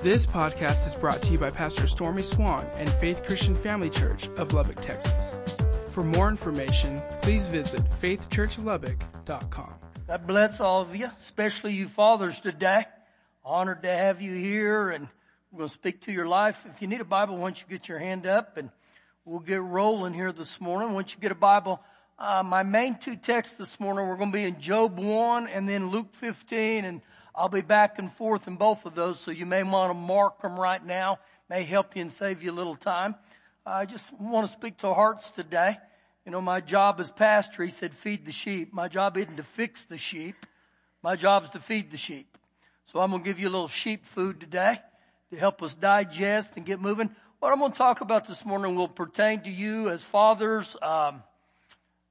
This podcast is brought to you by Pastor Stormy Swann and Faith Christian Family Church of Lubbock, Texas. For more information, please visit faithchurchlubbock.com. God bless all of you, especially you fathers today. Honored to have you here and to speak to your life. If you need a Bible, once you get your hand up and we'll get rolling here this morning. Once you get a Bible, uh, my main two texts this morning, we're going to be in Job 1 and then Luke 15 and I'll be back and forth in both of those, so you may want to mark them right now. May help you and save you a little time. I just want to speak to hearts today. You know, my job as pastor, he said, feed the sheep. My job isn't to fix the sheep. My job is to feed the sheep. So I'm going to give you a little sheep food today to help us digest and get moving. What I'm going to talk about this morning will pertain to you as fathers, um,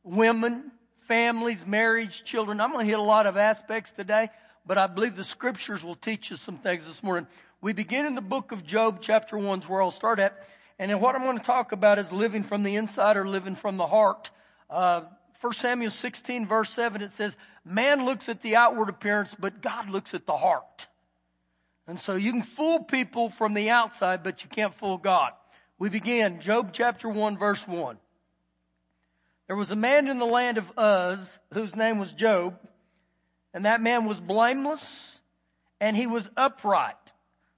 women, families, marriage, children. I'm going to hit a lot of aspects today but I believe the scriptures will teach us some things this morning. We begin in the book of Job, chapter 1 is where I'll start at. And then what I'm going to talk about is living from the inside or living from the heart. Uh, 1 Samuel 16 verse 7, it says, man looks at the outward appearance, but God looks at the heart. And so you can fool people from the outside, but you can't fool God. We begin Job chapter 1 verse 1. There was a man in the land of Uz whose name was Job and that man was blameless and he was upright.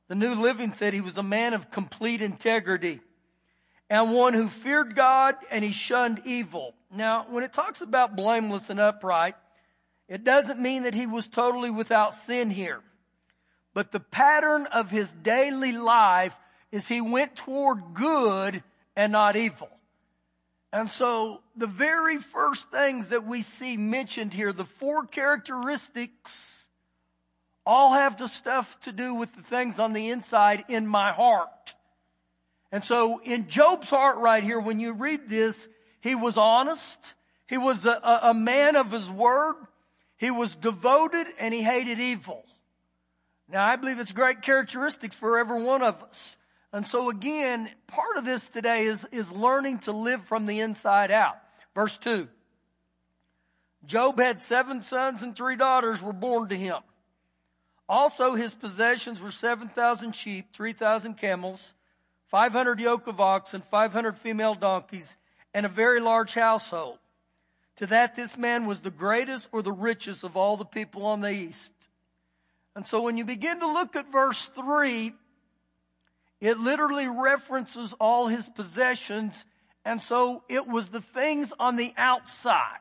The New Living said he was a man of complete integrity and one who feared God and he shunned evil. Now, when it talks about blameless and upright, it doesn't mean that he was totally without sin here. But the pattern of his daily life is he went toward good and not evil. And so the very first things that we see mentioned here, the four characteristics, all have the stuff to do with the things on the inside in my heart. And so in Job's heart right here, when you read this, he was honest. He was a, a man of his word. He was devoted and he hated evil. Now I believe it's great characteristics for every one of us. And so again, part of this today is, is learning to live from the inside out. Verse 2. Job had seven sons and three daughters were born to him. Also his possessions were 7,000 sheep, 3,000 camels, 500 yoke of oxen, 500 female donkeys, and a very large household. To that this man was the greatest or the richest of all the people on the east. And so when you begin to look at verse 3, it literally references all his possessions, and so it was the things on the outside.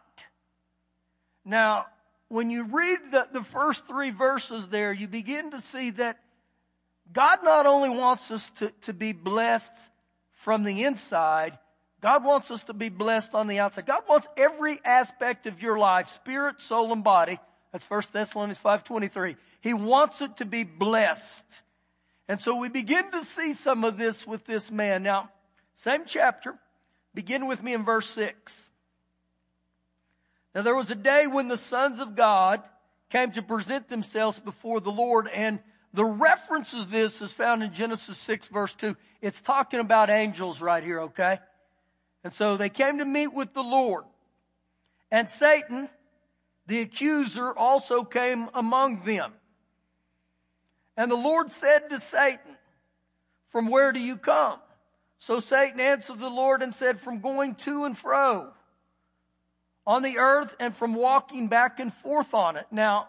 Now, when you read the, the first three verses there, you begin to see that God not only wants us to, to be blessed from the inside, God wants us to be blessed on the outside. God wants every aspect of your life, spirit, soul, and body. That's 1 Thessalonians 5.23. He wants it to be blessed. And so we begin to see some of this with this man. Now, same chapter. Begin with me in verse 6. Now there was a day when the sons of God came to present themselves before the Lord and the reference of this is found in Genesis 6 verse 2. It's talking about angels right here, okay? And so they came to meet with the Lord. And Satan, the accuser, also came among them. And the Lord said to Satan, from where do you come? So Satan answered the Lord and said, from going to and fro on the earth and from walking back and forth on it. Now,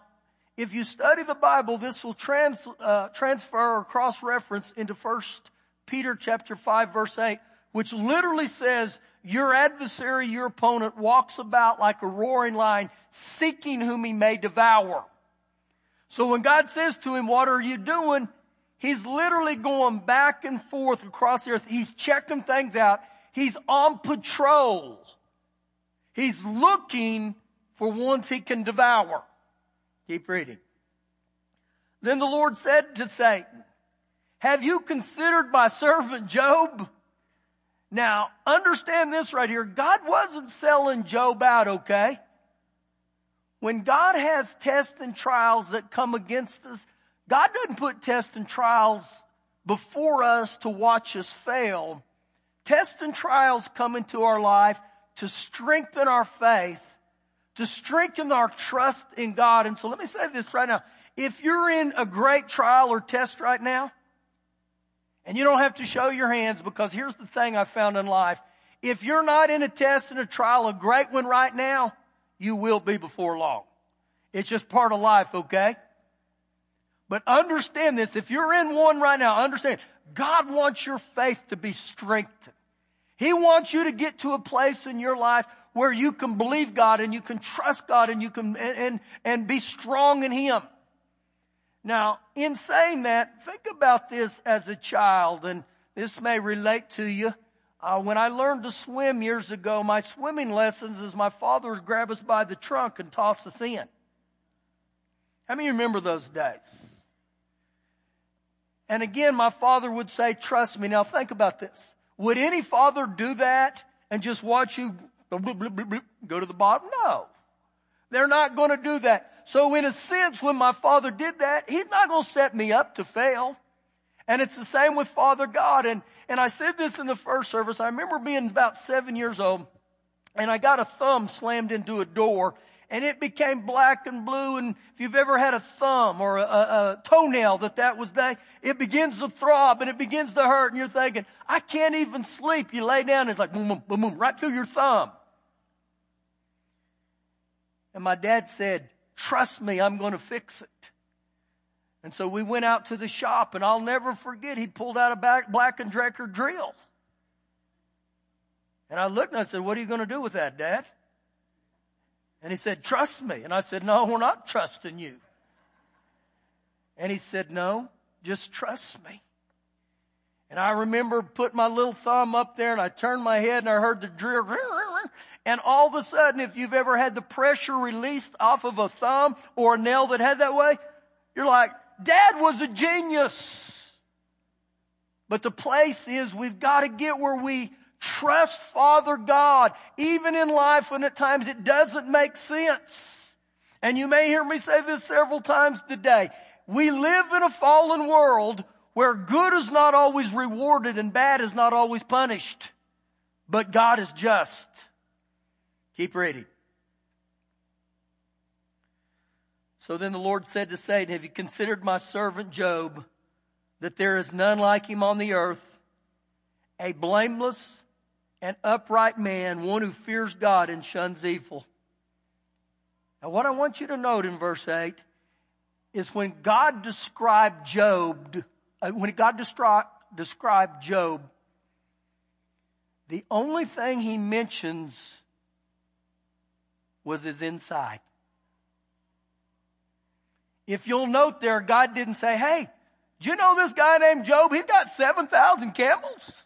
if you study the Bible, this will trans, uh, transfer or cross-reference into First Peter chapter 5 verse 8, which literally says, your adversary, your opponent walks about like a roaring lion, seeking whom he may devour. So when God says to him, what are you doing? He's literally going back and forth across the earth. He's checking things out. He's on patrol. He's looking for ones he can devour. Keep reading. Then the Lord said to Satan, have you considered my servant Job? Now, understand this right here. God wasn't selling Job out, okay? When God has tests and trials that come against us, God doesn't put tests and trials before us to watch us fail. Tests and trials come into our life to strengthen our faith, to strengthen our trust in God. And so let me say this right now. If you're in a great trial or test right now, And you don't have to show your hands because here's the thing I found in life. If you're not in a test and a trial, a great one right now, you will be before long. It's just part of life, okay? But understand this. If you're in one right now, understand God wants your faith to be strengthened. He wants you to get to a place in your life where you can believe God and you can trust God and you can, and, and, and be strong in Him. Now, in saying that, think about this as a child, and this may relate to you. Uh, when I learned to swim years ago, my swimming lessons is my father would grab us by the trunk and toss us in. How many remember those days? And again, my father would say, trust me. Now think about this. Would any father do that and just watch you go to the bottom? No. They're not going to do that. So in a sense, when my father did that, he's not going to set me up to fail. And it's the same with Father God. And, and I said this in the first service. I remember being about seven years old and I got a thumb slammed into a door and it became black and blue. And if you've ever had a thumb or a, a, a toenail that that was that, it begins to throb and it begins to hurt. And you're thinking, I can't even sleep. You lay down, and it's like boom, boom, boom, boom, right through your thumb. And my dad said, trust me, I'm going to fix it. And so we went out to the shop, and I'll never forget, he pulled out a Black and Decker drill. And I looked and I said, What are you going to do with that, Dad? And he said, Trust me. And I said, No, we're not trusting you. And he said, No, just trust me. And I remember putting my little thumb up there and I turned my head and I heard the drill. And all of a sudden, if you've ever had the pressure released off of a thumb or a nail that had that way, you're like, Dad was a genius. But the place is we've got to get where we trust Father God, even in life when at times it doesn't make sense. And you may hear me say this several times today. We live in a fallen world where good is not always rewarded and bad is not always punished. But God is just. Keep reading. So then the Lord said to Satan, Have you considered my servant Job, that there is none like him on the earth, a blameless and upright man, one who fears God and shuns evil? Now, what I want you to note in verse 8 is when God described Job, uh, when God described, described Job, the only thing he mentions was his inside. If you'll note there, God didn't say, hey, do you know this guy named Job? He's got 7,000 camels.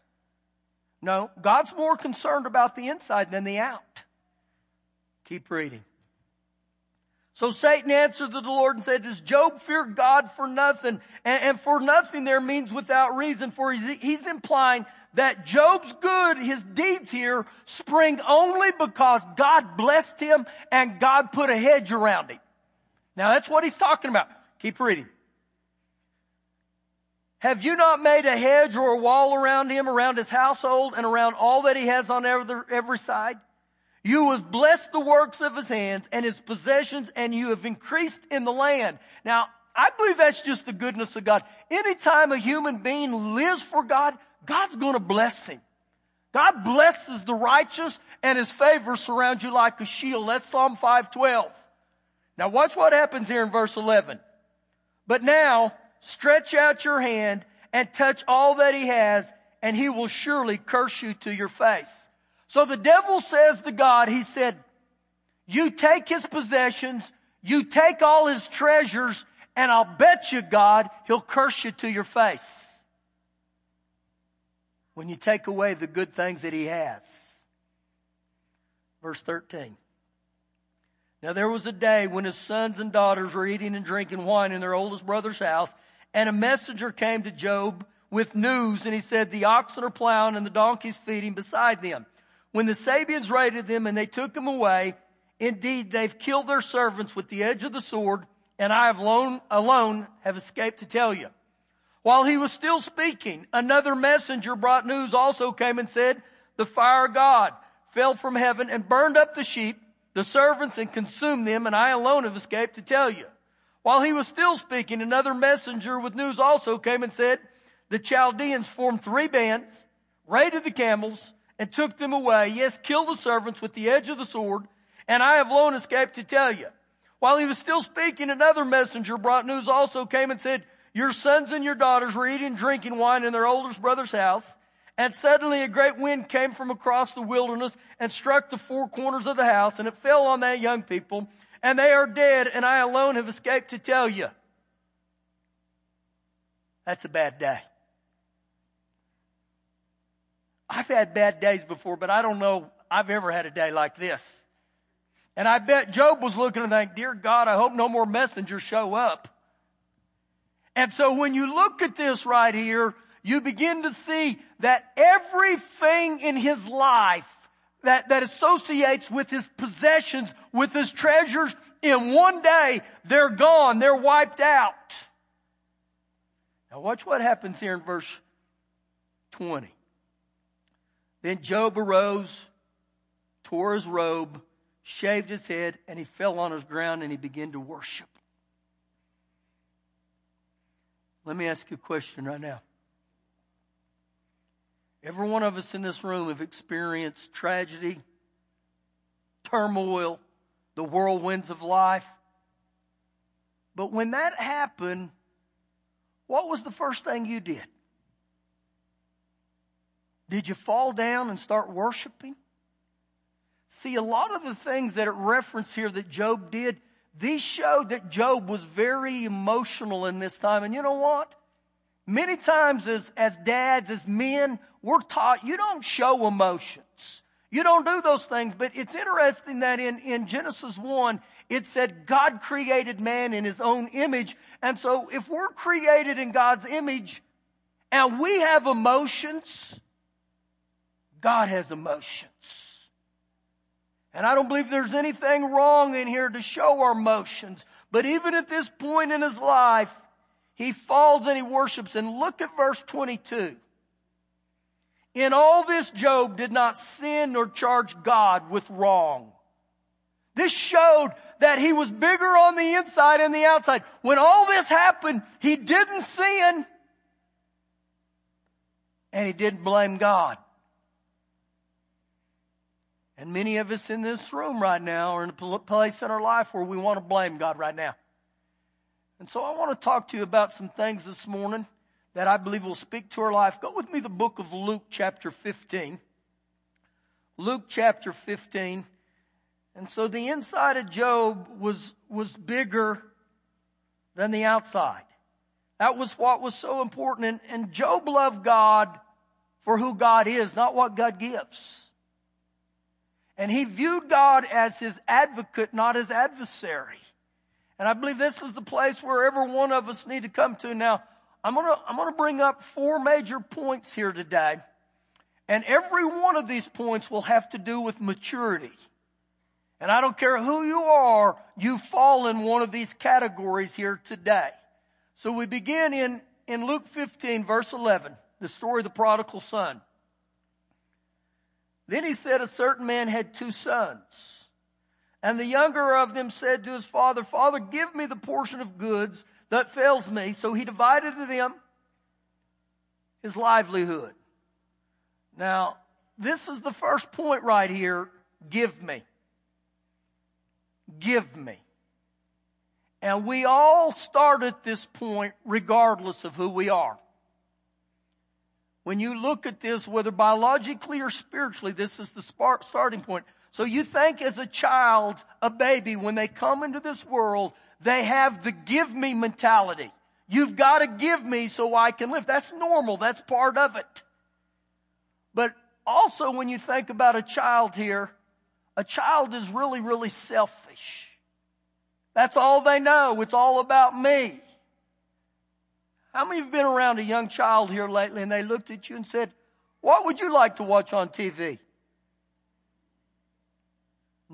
No, God's more concerned about the inside than the out. Keep reading. So Satan answered to the Lord and said, does Job fear God for nothing? And, and for nothing there means without reason, for he's, he's implying that Job's good, his deeds here spring only because God blessed him and God put a hedge around him. Now that's what he's talking about. Keep reading. Have you not made a hedge or a wall around him, around his household, and around all that he has on every, every side? You have blessed the works of his hands and his possessions, and you have increased in the land. Now, I believe that's just the goodness of God. Anytime a human being lives for God, God's gonna bless him. God blesses the righteous and his favor surrounds you like a shield. That's Psalm 512. Now watch what happens here in verse 11. But now stretch out your hand and touch all that he has and he will surely curse you to your face. So the devil says to God, he said, you take his possessions, you take all his treasures, and I'll bet you God, he'll curse you to your face. When you take away the good things that he has. Verse 13. Now there was a day when his sons and daughters were eating and drinking wine in their oldest brother's house, and a messenger came to Job with news, and he said, the oxen are plowing and the donkeys feeding beside them. When the Sabeans raided them and they took them away, indeed they've killed their servants with the edge of the sword, and I have alone, alone have escaped to tell you. While he was still speaking, another messenger brought news also came and said, the fire of God fell from heaven and burned up the sheep the servants and consumed them, and I alone have escaped to tell you. While he was still speaking, another messenger with news also came and said, the Chaldeans formed three bands, raided the camels, and took them away. Yes, killed the servants with the edge of the sword, and I have alone escaped to tell you. While he was still speaking, another messenger brought news also came and said, your sons and your daughters were eating and drinking wine in their oldest brother's house. And suddenly a great wind came from across the wilderness and struck the four corners of the house and it fell on that young people and they are dead and I alone have escaped to tell you. That's a bad day. I've had bad days before, but I don't know I've ever had a day like this. And I bet Job was looking and thinking, dear God, I hope no more messengers show up. And so when you look at this right here, you begin to see that everything in his life that, that associates with his possessions, with his treasures, in one day, they're gone. They're wiped out. Now watch what happens here in verse 20. Then Job arose, tore his robe, shaved his head, and he fell on his ground and he began to worship. Let me ask you a question right now. Every one of us in this room have experienced tragedy, turmoil, the whirlwinds of life. But when that happened, what was the first thing you did? Did you fall down and start worshiping? See, a lot of the things that it referenced here that Job did, these showed that Job was very emotional in this time. And you know what? Many times as, as dads, as men, we're taught you don't show emotions. You don't do those things. But it's interesting that in, in Genesis 1, it said God created man in his own image. And so if we're created in God's image and we have emotions, God has emotions. And I don't believe there's anything wrong in here to show our emotions. But even at this point in his life, he falls and he worships. And look at verse 22. In all this, Job did not sin nor charge God with wrong. This showed that he was bigger on the inside and the outside. When all this happened, he didn't sin and he didn't blame God. And many of us in this room right now are in a place in our life where we want to blame God right now. And so I want to talk to you about some things this morning that I believe will speak to our life. Go with me the book of Luke chapter 15. Luke chapter 15. And so the inside of Job was, was bigger than the outside. That was what was so important. And, and Job loved God for who God is, not what God gives. And he viewed God as his advocate, not his adversary. And I believe this is the place where every one of us need to come to. Now, I'm gonna, I'm gonna bring up four major points here today. And every one of these points will have to do with maturity. And I don't care who you are, you fall in one of these categories here today. So we begin in, in Luke 15 verse 11, the story of the prodigal son. Then he said a certain man had two sons. And the younger of them said to his father, Father, give me the portion of goods that fails me. So he divided to them his livelihood. Now, this is the first point right here. Give me. Give me. And we all start at this point regardless of who we are. When you look at this, whether biologically or spiritually, this is the starting point. So you think as a child, a baby, when they come into this world, they have the give me mentality. You've got to give me so I can live. That's normal. That's part of it. But also when you think about a child here, a child is really, really selfish. That's all they know. It's all about me. How many have been around a young child here lately and they looked at you and said, what would you like to watch on TV?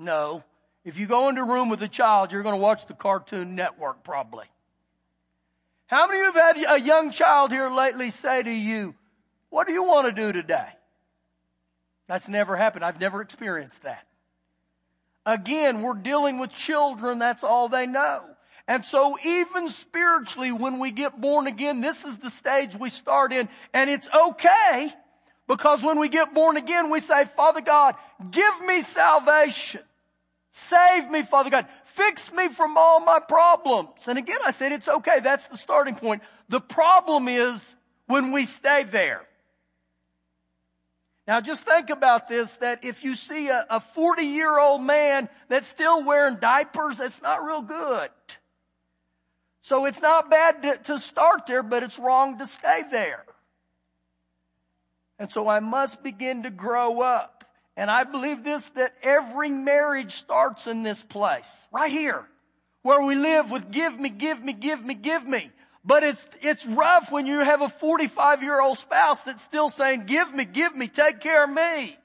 No. If you go into a room with a child, you're going to watch the Cartoon Network probably. How many of you have had a young child here lately say to you, what do you want to do today? That's never happened. I've never experienced that. Again, we're dealing with children. That's all they know. And so even spiritually, when we get born again, this is the stage we start in. And it's okay because when we get born again, we say, Father God, give me salvation. Save me, Father God. Fix me from all my problems. And again, I said, it's okay. That's the starting point. The problem is when we stay there. Now just think about this, that if you see a 40 year old man that's still wearing diapers, that's not real good. So it's not bad to, to start there, but it's wrong to stay there. And so I must begin to grow up. And I believe this, that every marriage starts in this place, right here, where we live with give me, give me, give me, give me. But it's, it's rough when you have a 45 year old spouse that's still saying, give me, give me, take care of me.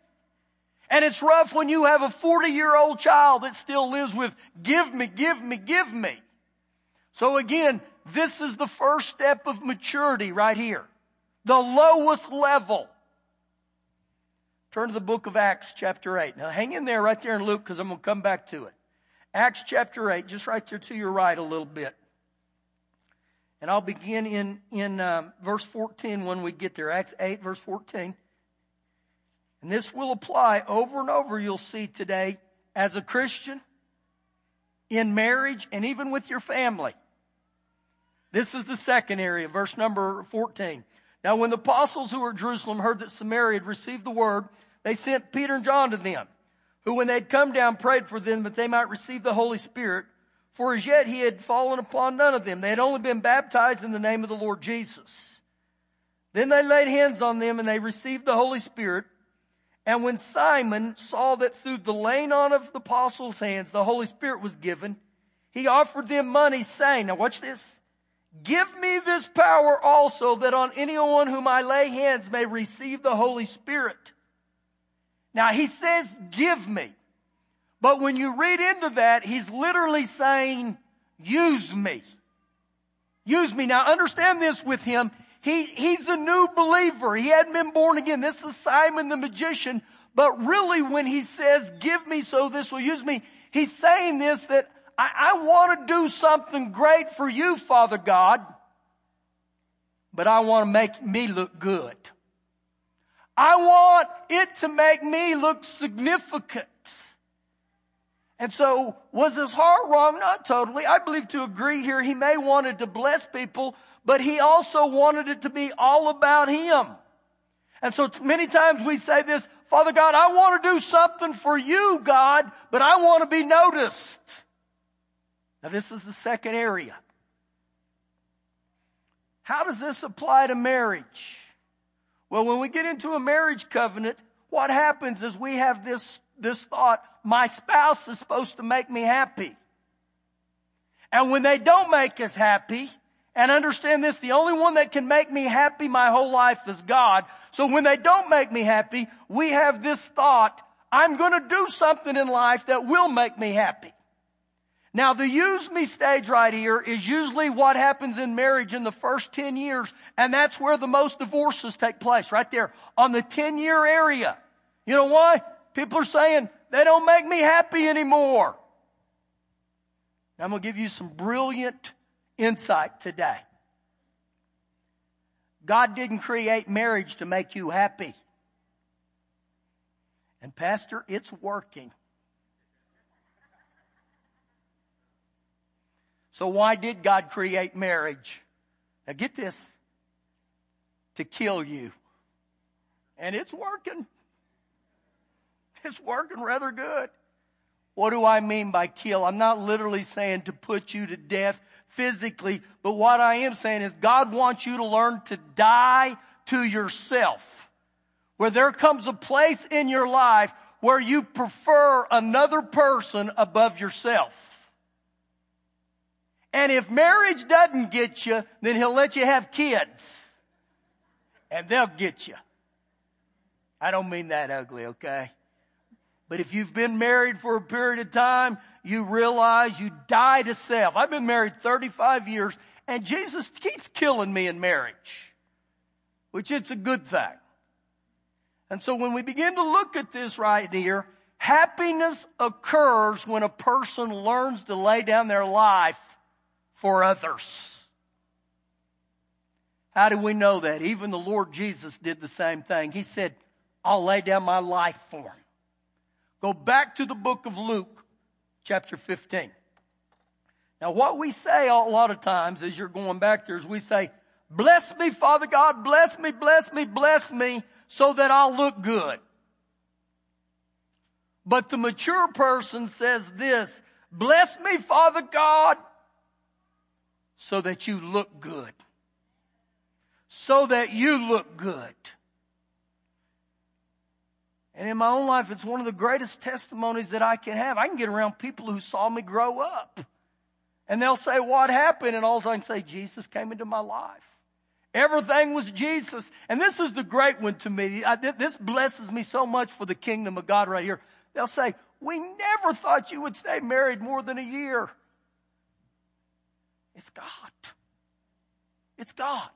And it's rough when you have a 40 year old child that still lives with, give me, give me, give me. So again, this is the first step of maturity right here. The lowest level. Turn to the book of Acts chapter 8. Now hang in there right there in Luke because I'm going to come back to it. Acts chapter 8, just right there to your right a little bit. And I'll begin in, in um, verse 14 when we get there. Acts 8, verse 14. And this will apply over and over, you'll see today, as a Christian, in marriage, and even with your family. This is the second area, verse number 14. Now when the apostles who were at Jerusalem heard that Samaria had received the word, they sent Peter and John to them, who when they had come down prayed for them that they might receive the Holy Spirit, for as yet he had fallen upon none of them. They had only been baptized in the name of the Lord Jesus. Then they laid hands on them and they received the Holy Spirit. And when Simon saw that through the laying on of the apostles' hands the Holy Spirit was given, he offered them money saying, now watch this, Give me this power also that on anyone whom I lay hands may receive the Holy Spirit. Now he says, give me. But when you read into that, he's literally saying, use me. Use me. Now understand this with him. He, he's a new believer. He hadn't been born again. This is Simon the magician. But really when he says, give me so this will use me, he's saying this that I, I want to do something great for you, Father God, but I want to make me look good. I want it to make me look significant. And so, was his heart wrong? Not totally. I believe to agree here, he may wanted to bless people, but he also wanted it to be all about him. And so many times we say this, Father God, I want to do something for you, God, but I want to be noticed. Now this is the second area. How does this apply to marriage? Well, when we get into a marriage covenant, what happens is we have this, this thought, my spouse is supposed to make me happy. And when they don't make us happy, and understand this, the only one that can make me happy my whole life is God. So when they don't make me happy, we have this thought, I'm gonna do something in life that will make me happy. Now the use me stage right here is usually what happens in marriage in the first 10 years, and that's where the most divorces take place, right there, on the 10 year area. You know why? People are saying, they don't make me happy anymore. I'm gonna give you some brilliant insight today. God didn't create marriage to make you happy. And pastor, it's working. So why did God create marriage? Now get this. To kill you. And it's working. It's working rather good. What do I mean by kill? I'm not literally saying to put you to death physically, but what I am saying is God wants you to learn to die to yourself. Where there comes a place in your life where you prefer another person above yourself. And if marriage doesn't get you, then he'll let you have kids. And they'll get you. I don't mean that ugly, okay? But if you've been married for a period of time, you realize you die to self. I've been married 35 years and Jesus keeps killing me in marriage, which it's a good thing. And so when we begin to look at this right here, happiness occurs when a person learns to lay down their life for others. How do we know that? Even the Lord Jesus did the same thing. He said, I'll lay down my life for him. Go back to the book of Luke, chapter 15. Now, what we say a lot of times as you're going back there is we say, Bless me, Father God, bless me, bless me, bless me, so that I'll look good. But the mature person says this, Bless me, Father God, so that you look good. So that you look good. And in my own life, it's one of the greatest testimonies that I can have. I can get around people who saw me grow up. And they'll say, What happened? And all I can say, Jesus came into my life. Everything was Jesus. And this is the great one to me. I, this blesses me so much for the kingdom of God right here. They'll say, We never thought you would stay married more than a year. It's God. It's God.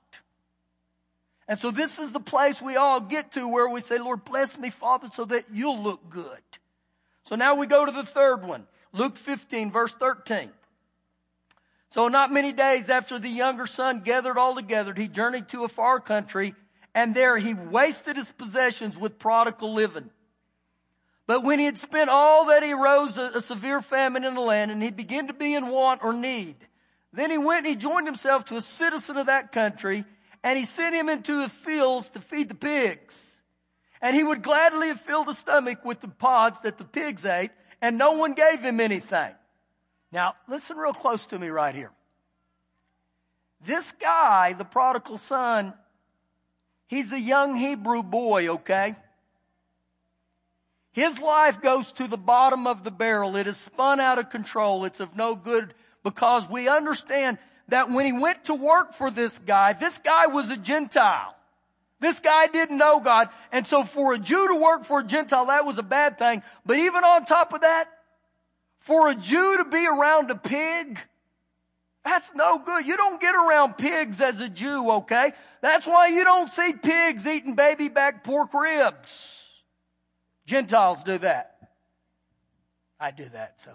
And so this is the place we all get to where we say, Lord, bless me, Father, so that you'll look good. So now we go to the third one. Luke 15, verse 13. So not many days after the younger son gathered all together, he journeyed to a far country, and there he wasted his possessions with prodigal living. But when he had spent all that, he rose a, a severe famine in the land, and he began to be in want or need. Then he went and he joined himself to a citizen of that country, and he sent him into the fields to feed the pigs. And he would gladly have filled the stomach with the pods that the pigs ate, and no one gave him anything. Now, listen real close to me right here. This guy, the prodigal son, he's a young Hebrew boy, okay? His life goes to the bottom of the barrel. It is spun out of control. It's of no good because we understand that when he went to work for this guy, this guy was a Gentile. This guy didn't know God. And so for a Jew to work for a Gentile, that was a bad thing. But even on top of that, for a Jew to be around a pig, that's no good. You don't get around pigs as a Jew, okay? That's why you don't see pigs eating baby back pork ribs. Gentiles do that. I do that, so.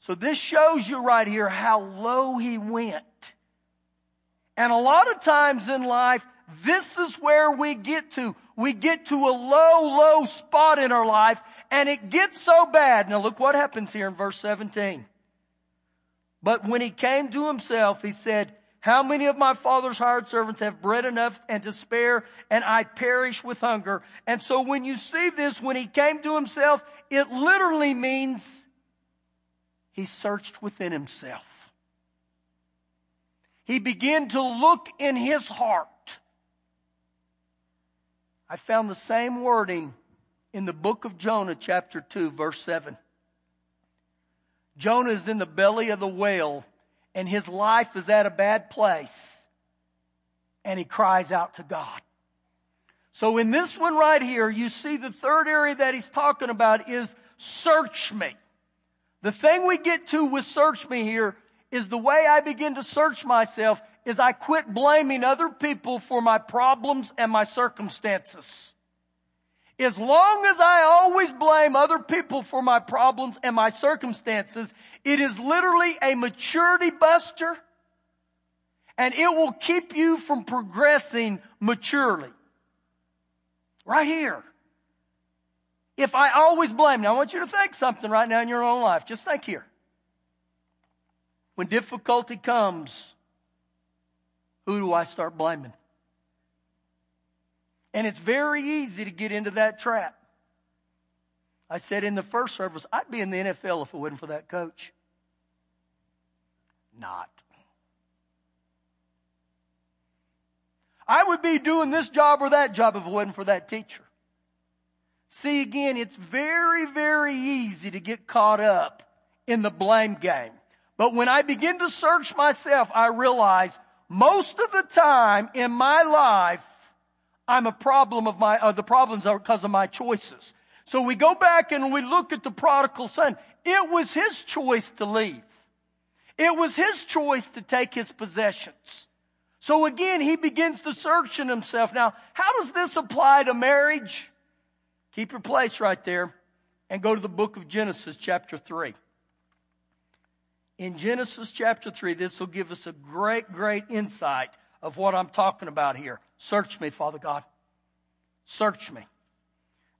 So this shows you right here how low he went. And a lot of times in life, this is where we get to. We get to a low, low spot in our life and it gets so bad. Now look what happens here in verse 17. But when he came to himself, he said, how many of my father's hired servants have bread enough and to spare and I perish with hunger? And so when you see this, when he came to himself, it literally means he searched within himself. He began to look in his heart. I found the same wording in the book of Jonah, chapter 2, verse 7. Jonah is in the belly of the whale, and his life is at a bad place, and he cries out to God. So in this one right here, you see the third area that he's talking about is search me. The thing we get to with search me here is the way I begin to search myself is I quit blaming other people for my problems and my circumstances. As long as I always blame other people for my problems and my circumstances, it is literally a maturity buster and it will keep you from progressing maturely. Right here. If I always blame, now I want you to think something right now in your own life. Just think here. When difficulty comes, who do I start blaming? And it's very easy to get into that trap. I said in the first service, I'd be in the NFL if it wasn't for that coach. Not. I would be doing this job or that job if it wasn't for that teacher. See, again, it's very, very easy to get caught up in the blame game. But when I begin to search myself, I realize most of the time in my life, I'm a problem of my, uh, the problems are because of my choices. So we go back and we look at the prodigal son. It was his choice to leave. It was his choice to take his possessions. So again, he begins to search in himself. Now, how does this apply to marriage? Keep your place right there and go to the book of Genesis chapter 3. in Genesis chapter 3. This will give us a great, great insight of what I'm talking about here. Search me, Father God. Search me.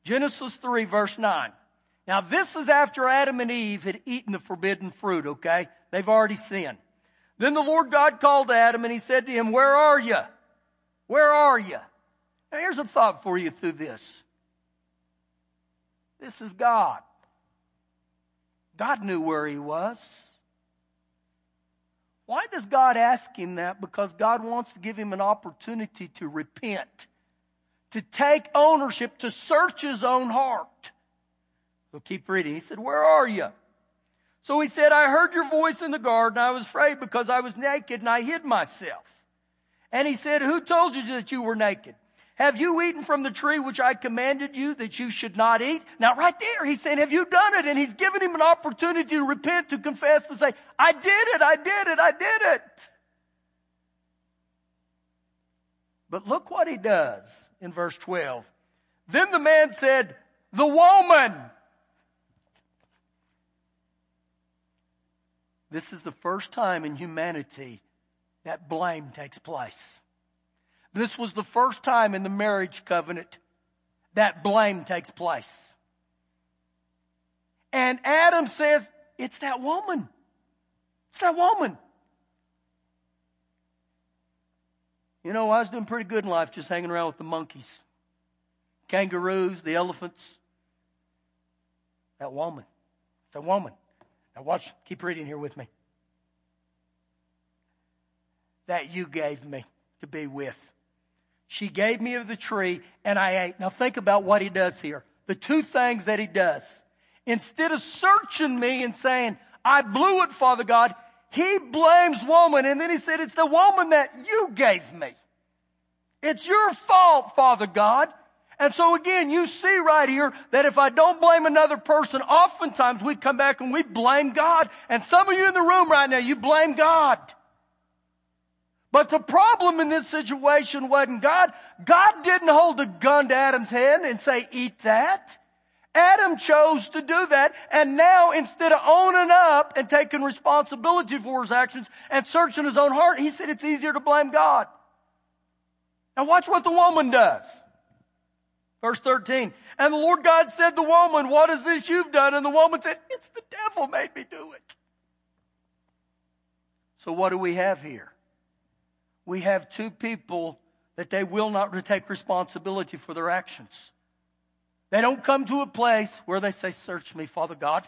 Genesis 3 verse 9. Now this is after Adam and Eve had eaten the forbidden fruit, okay? They've already sinned. Then the Lord God called Adam and he said to him, where are you? Where are you? Now here's a thought for you through this. This is God. God knew where he was. Why does God ask him that? Because God wants to give him an opportunity to repent, to take ownership, to search his own heart. So keep reading. He said, where are you? So he said, I heard your voice in the garden. I was afraid because I was naked and I hid myself. And he said, who told you that you were naked? Have you eaten from the tree which I commanded you that you should not eat? Now right there, he's saying, have you done it? And he's given him an opportunity to repent, to confess, to say, I did it, I did it, I did it. But look what he does in verse 12. Then the man said, the woman. This is the first time in humanity that blame takes place. This was the first time in the marriage covenant that blame takes place. And Adam says, it's that woman. It's that woman. You know, I was doing pretty good in life just hanging around with the monkeys, kangaroos, the elephants. That woman. That woman. Now watch, keep reading here with me. That you gave me to be with. She gave me of the tree and I ate. Now think about what he does here. The two things that he does. Instead of searching me and saying, I blew it, Father God, he blames woman and then he said, it's the woman that you gave me. It's your fault, Father God. And so again, you see right here that if I don't blame another person, oftentimes we come back and we blame God. And some of you in the room right now, you blame God. But the problem in this situation wasn't God. God didn't hold a gun to Adam's head and say, eat that. Adam chose to do that. And now instead of owning up and taking responsibility for his actions and searching his own heart, he said it's easier to blame God. Now watch what the woman does. Verse 13. And the Lord God said to the woman, what is this you've done? And the woman said, it's the devil made me do it. So what do we have here? We have two people that they will not take responsibility for their actions. They don't come to a place where they say, search me, Father God.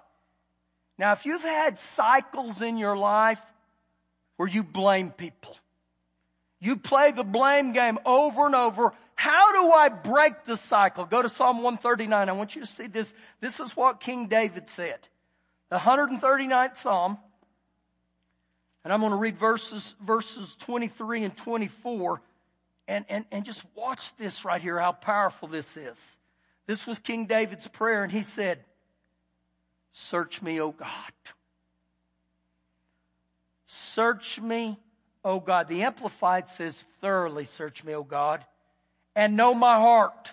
Now, if you've had cycles in your life where you blame people, you play the blame game over and over. How do I break the cycle? Go to Psalm 139. I want you to see this. This is what King David said. The 139th Psalm. And I'm going to read verses, verses 23 and 24 and, and, and just watch this right here, how powerful this is. This was King David's prayer and he said, search me, O God. Search me, O God. The Amplified says, thoroughly search me, O God, and know my heart.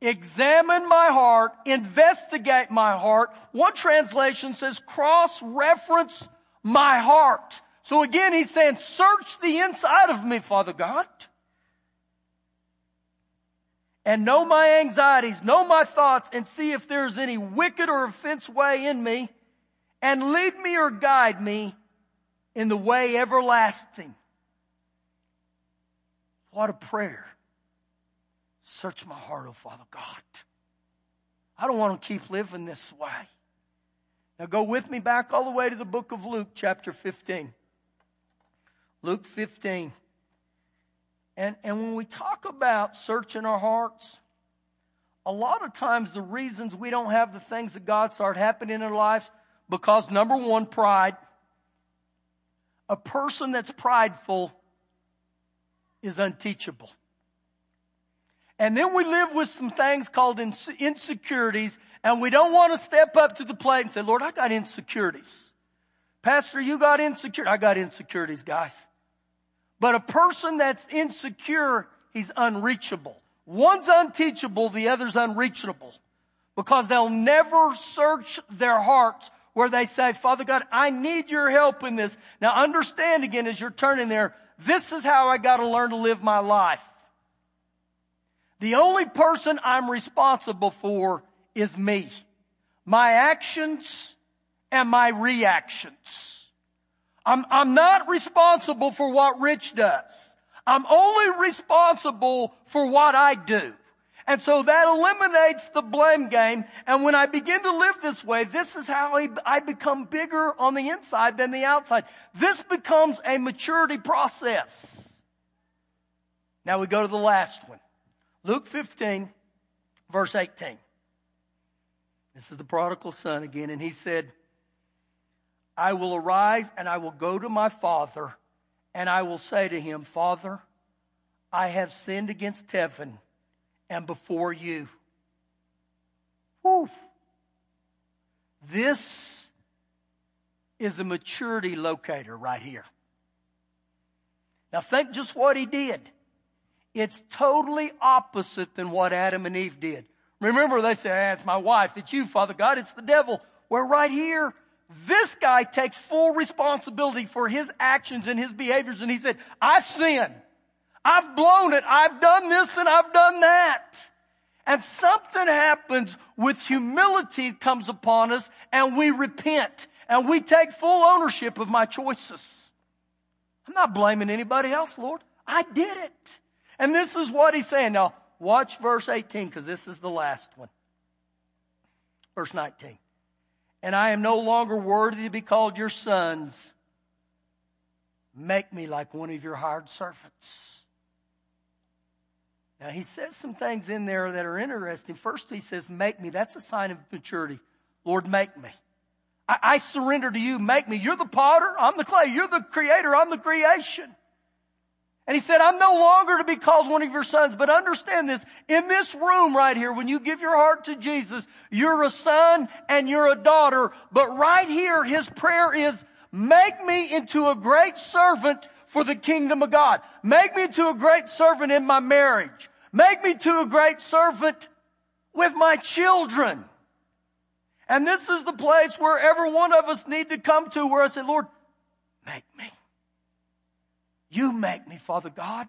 Examine my heart, investigate my heart. One translation says cross-reference my heart. So again, he's saying, search the inside of me, Father God. And know my anxieties, know my thoughts, and see if there's any wicked or offense way in me, and lead me or guide me in the way everlasting. What a prayer. Search my heart, oh Father God. I don't want to keep living this way. Now go with me back all the way to the book of Luke, chapter 15. Luke 15. And, and when we talk about searching our hearts, a lot of times the reasons we don't have the things that God start happening in our lives, because number one, pride. A person that's prideful is unteachable. And then we live with some things called insecurities and we don't want to step up to the plate and say, Lord, I got insecurities. Pastor, you got insecure. I got insecurities, guys. But a person that's insecure, he's unreachable. One's unteachable, the other's unreachable. Because they'll never search their hearts where they say, Father God, I need your help in this. Now understand again as you're turning there, this is how I got to learn to live my life. The only person I'm responsible for is me. My actions and my reactions. I'm, I'm not responsible for what Rich does. I'm only responsible for what I do. And so that eliminates the blame game. And when I begin to live this way, this is how I become bigger on the inside than the outside. This becomes a maturity process. Now we go to the last one. Luke 15, verse 18. This is the prodigal son again. And he said, I will arise and I will go to my father and I will say to him, Father, I have sinned against heaven and before you. Whew. This is a maturity locator right here. Now think just what he did. It's totally opposite than what Adam and Eve did. Remember, they say, it's my wife, it's you, Father God, it's the devil. Where right here, this guy takes full responsibility for his actions and his behaviors, and he said, I've sinned. I've blown it. I've done this and I've done that. And something happens with humility comes upon us and we repent and we take full ownership of my choices. I'm not blaming anybody else, Lord. I did it. And this is what he's saying. Now, watch verse 18 because this is the last one. Verse 19. And I am no longer worthy to be called your sons. Make me like one of your hired servants. Now, he says some things in there that are interesting. First, he says, Make me. That's a sign of maturity. Lord, make me. I, I surrender to you. Make me. You're the potter. I'm the clay. You're the creator. I'm the creation. And he said, I'm no longer to be called one of your sons, but understand this. In this room right here, when you give your heart to Jesus, you're a son and you're a daughter. But right here, his prayer is, make me into a great servant for the kingdom of God. Make me into a great servant in my marriage. Make me to a great servant with my children. And this is the place where every one of us need to come to where I say, Lord, make me. You make me, Father God,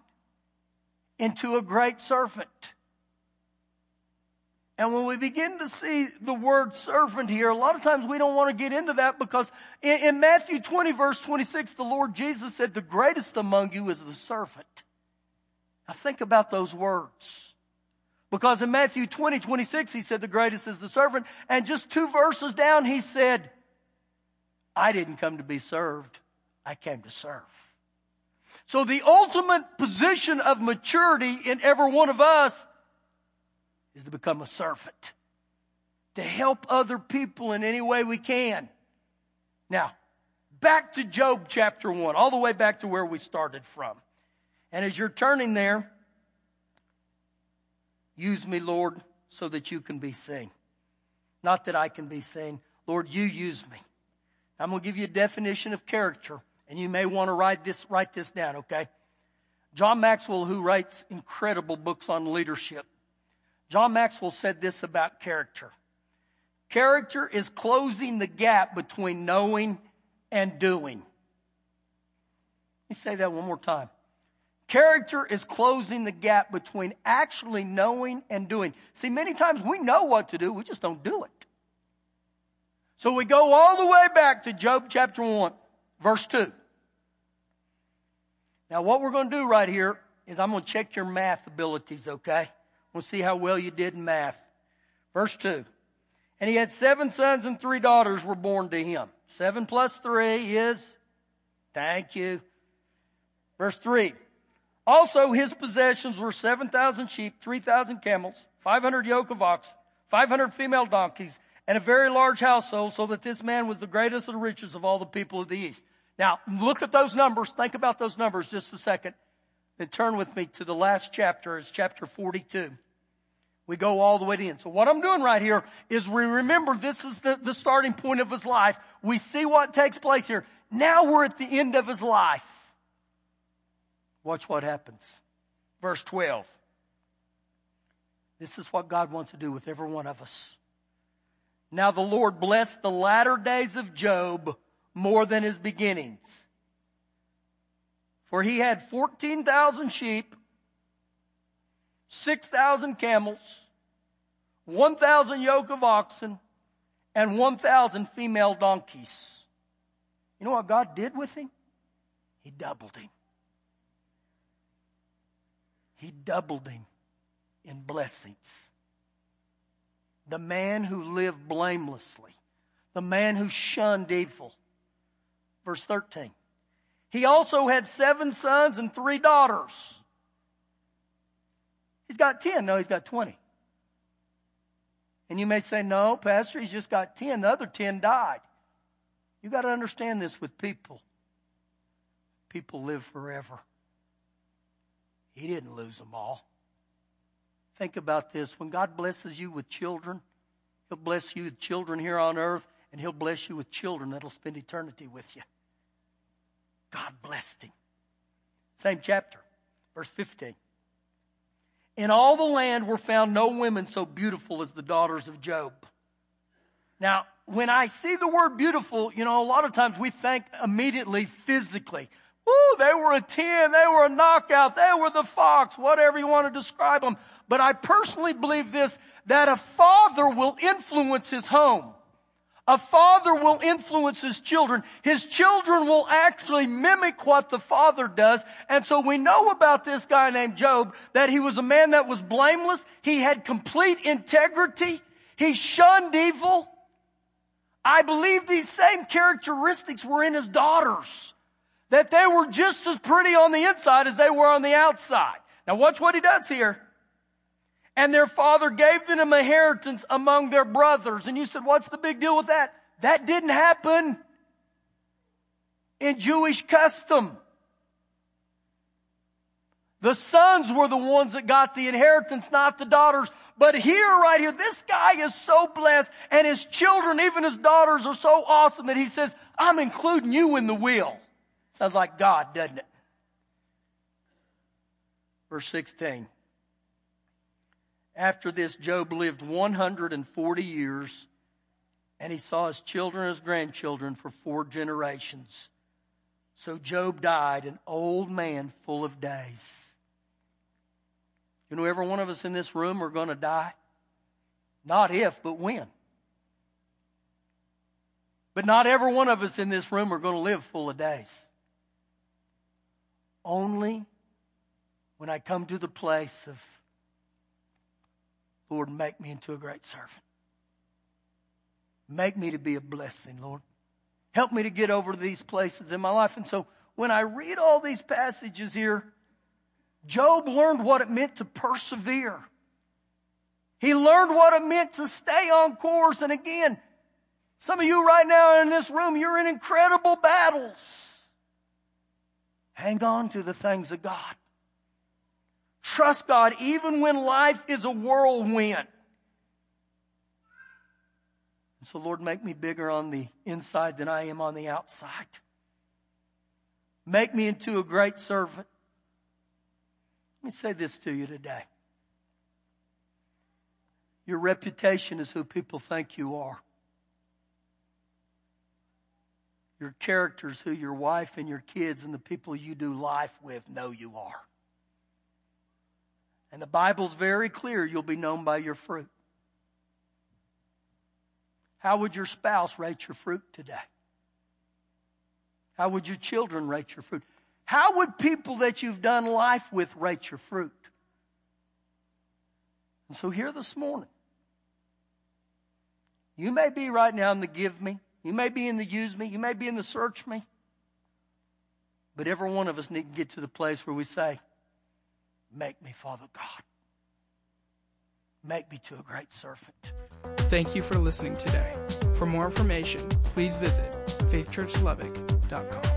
into a great servant. And when we begin to see the word servant here, a lot of times we don't want to get into that because in, in, Matthew 20 verse 26, the Lord Jesus said, the greatest among you is the servant. Now think about those words. Because in Matthew 20, 26, he said the greatest is the servant. And just two verses down, he said, I didn't come to be served. I came to serve. So the ultimate position of maturity in every one of us is to become a servant, to help other people in any way we can. Now, back to Job chapter 1, all the way back to where we started from. And as you're turning there, use me, Lord, so that you can be seen. Not that I can be seen. Lord, you use me. I'm going to give you a definition of character, and you may want to write this, write this down, okay? John Maxwell, who writes incredible books on leadership, John Maxwell said this about character. Character is closing the gap between knowing and doing. Let me say that one more time. Character is closing the gap between actually knowing and doing. See, many times we know what to do, we just don't do it. So we go all the way back to Job chapter 1, verse 2. Now, what we're going to do right here is I'm going to check your math abilities, okay? We'll see how well you did in math. Verse 2. And he had seven sons and three daughters were born to him. Seven plus three is, thank you. Verse 3. Also his possessions were 7,000 sheep, 3,000 camels, 500 yoke of oxen, 500 female donkeys, and a very large household, so that this man was the greatest of the richest of all the people of the east. Now, look at those numbers. Think about those numbers just a second. Then turn with me to the last chapter, it's chapter 42. We go all the way to the end. So what I'm doing right here is we remember this is the, the starting point of his life. We see what takes place here. Now we're at the end of his life. Watch what happens. Verse 12. This is what God wants to do with every one of us. Now the Lord blessed the latter days of Job more than his beginnings. For he had 14,000 sheep, 6,000 camels, 1,000 yoke of oxen, and 1,000 female donkeys. You know what God did with him? He doubled him. He doubled him in blessings. The man who lived blamelessly, the man who shunned evil. Verse 13. He also had seven sons and three daughters. He's got 10. No, he's got 20. And you may say, no, Pastor, he's just got 10. The other 10 died. You got to understand this with people. People live forever. He didn't lose them all. Think about this. When God blesses you with children, He'll bless you with children here on earth, and He'll bless you with children that'll spend eternity with you. God blessed him. Same chapter, verse 15. In all the land were found no women so beautiful as the daughters of Job. Now, when I see the word beautiful, you know, a lot of times we think immediately physically. Ooh, they were a 10, they were a knockout, they were the fox, whatever you want to describe them. But I personally believe this, that a father will influence his home. A father will influence his children. His children will actually mimic what the father does. And so we know about this guy named Job that he was a man that was blameless. He had complete integrity. He shunned evil. I believe these same characteristics were in his daughters. That they were just as pretty on the inside as they were on the outside. Now watch what he does here and their father gave them an inheritance among their brothers. And you said, what's the big deal with that? That didn't happen in Jewish custom. The sons were the ones that got the inheritance, not the daughters. But here, right here, this guy is so blessed and his children, even his daughters are so awesome that he says, I'm including you in the will. Sounds like God, doesn't it? Verse 16. After this, Job lived 140 years and he saw his children and his grandchildren for four generations. So Job died an old man full of days. You know, every one of us in this room are going to die. Not if, but when. But not every one of us in this room are going to live full of days. Only when I come to the place of Lord, make me into a great servant. Make me to be a blessing, Lord. Help me to get over these places in my life. And so when I read all these passages here, Job learned what it meant to persevere. He learned what it meant to stay on course. And again, some of you right now in this room, you're in incredible battles. Hang on to the things of God. Trust God even when life is a whirlwind. And so, Lord, make me bigger on the inside than I am on the outside. Make me into a great servant. Let me say this to you today. Your reputation is who people think you are. Your character is who your wife and your kids and the people you do life with know you are. And the Bible's very clear you'll be known by your fruit. How would your spouse rate your fruit today? How would your children rate your fruit? How would people that you've done life with rate your fruit? And so here this morning, you may be right now in the give me, you may be in the use me, you may be in the search me, but every one of us need to get to the place where we say, Make me, Father God. Make me to a great servant. Thank you for listening today. For more information, please visit faithchurchlubbock.com.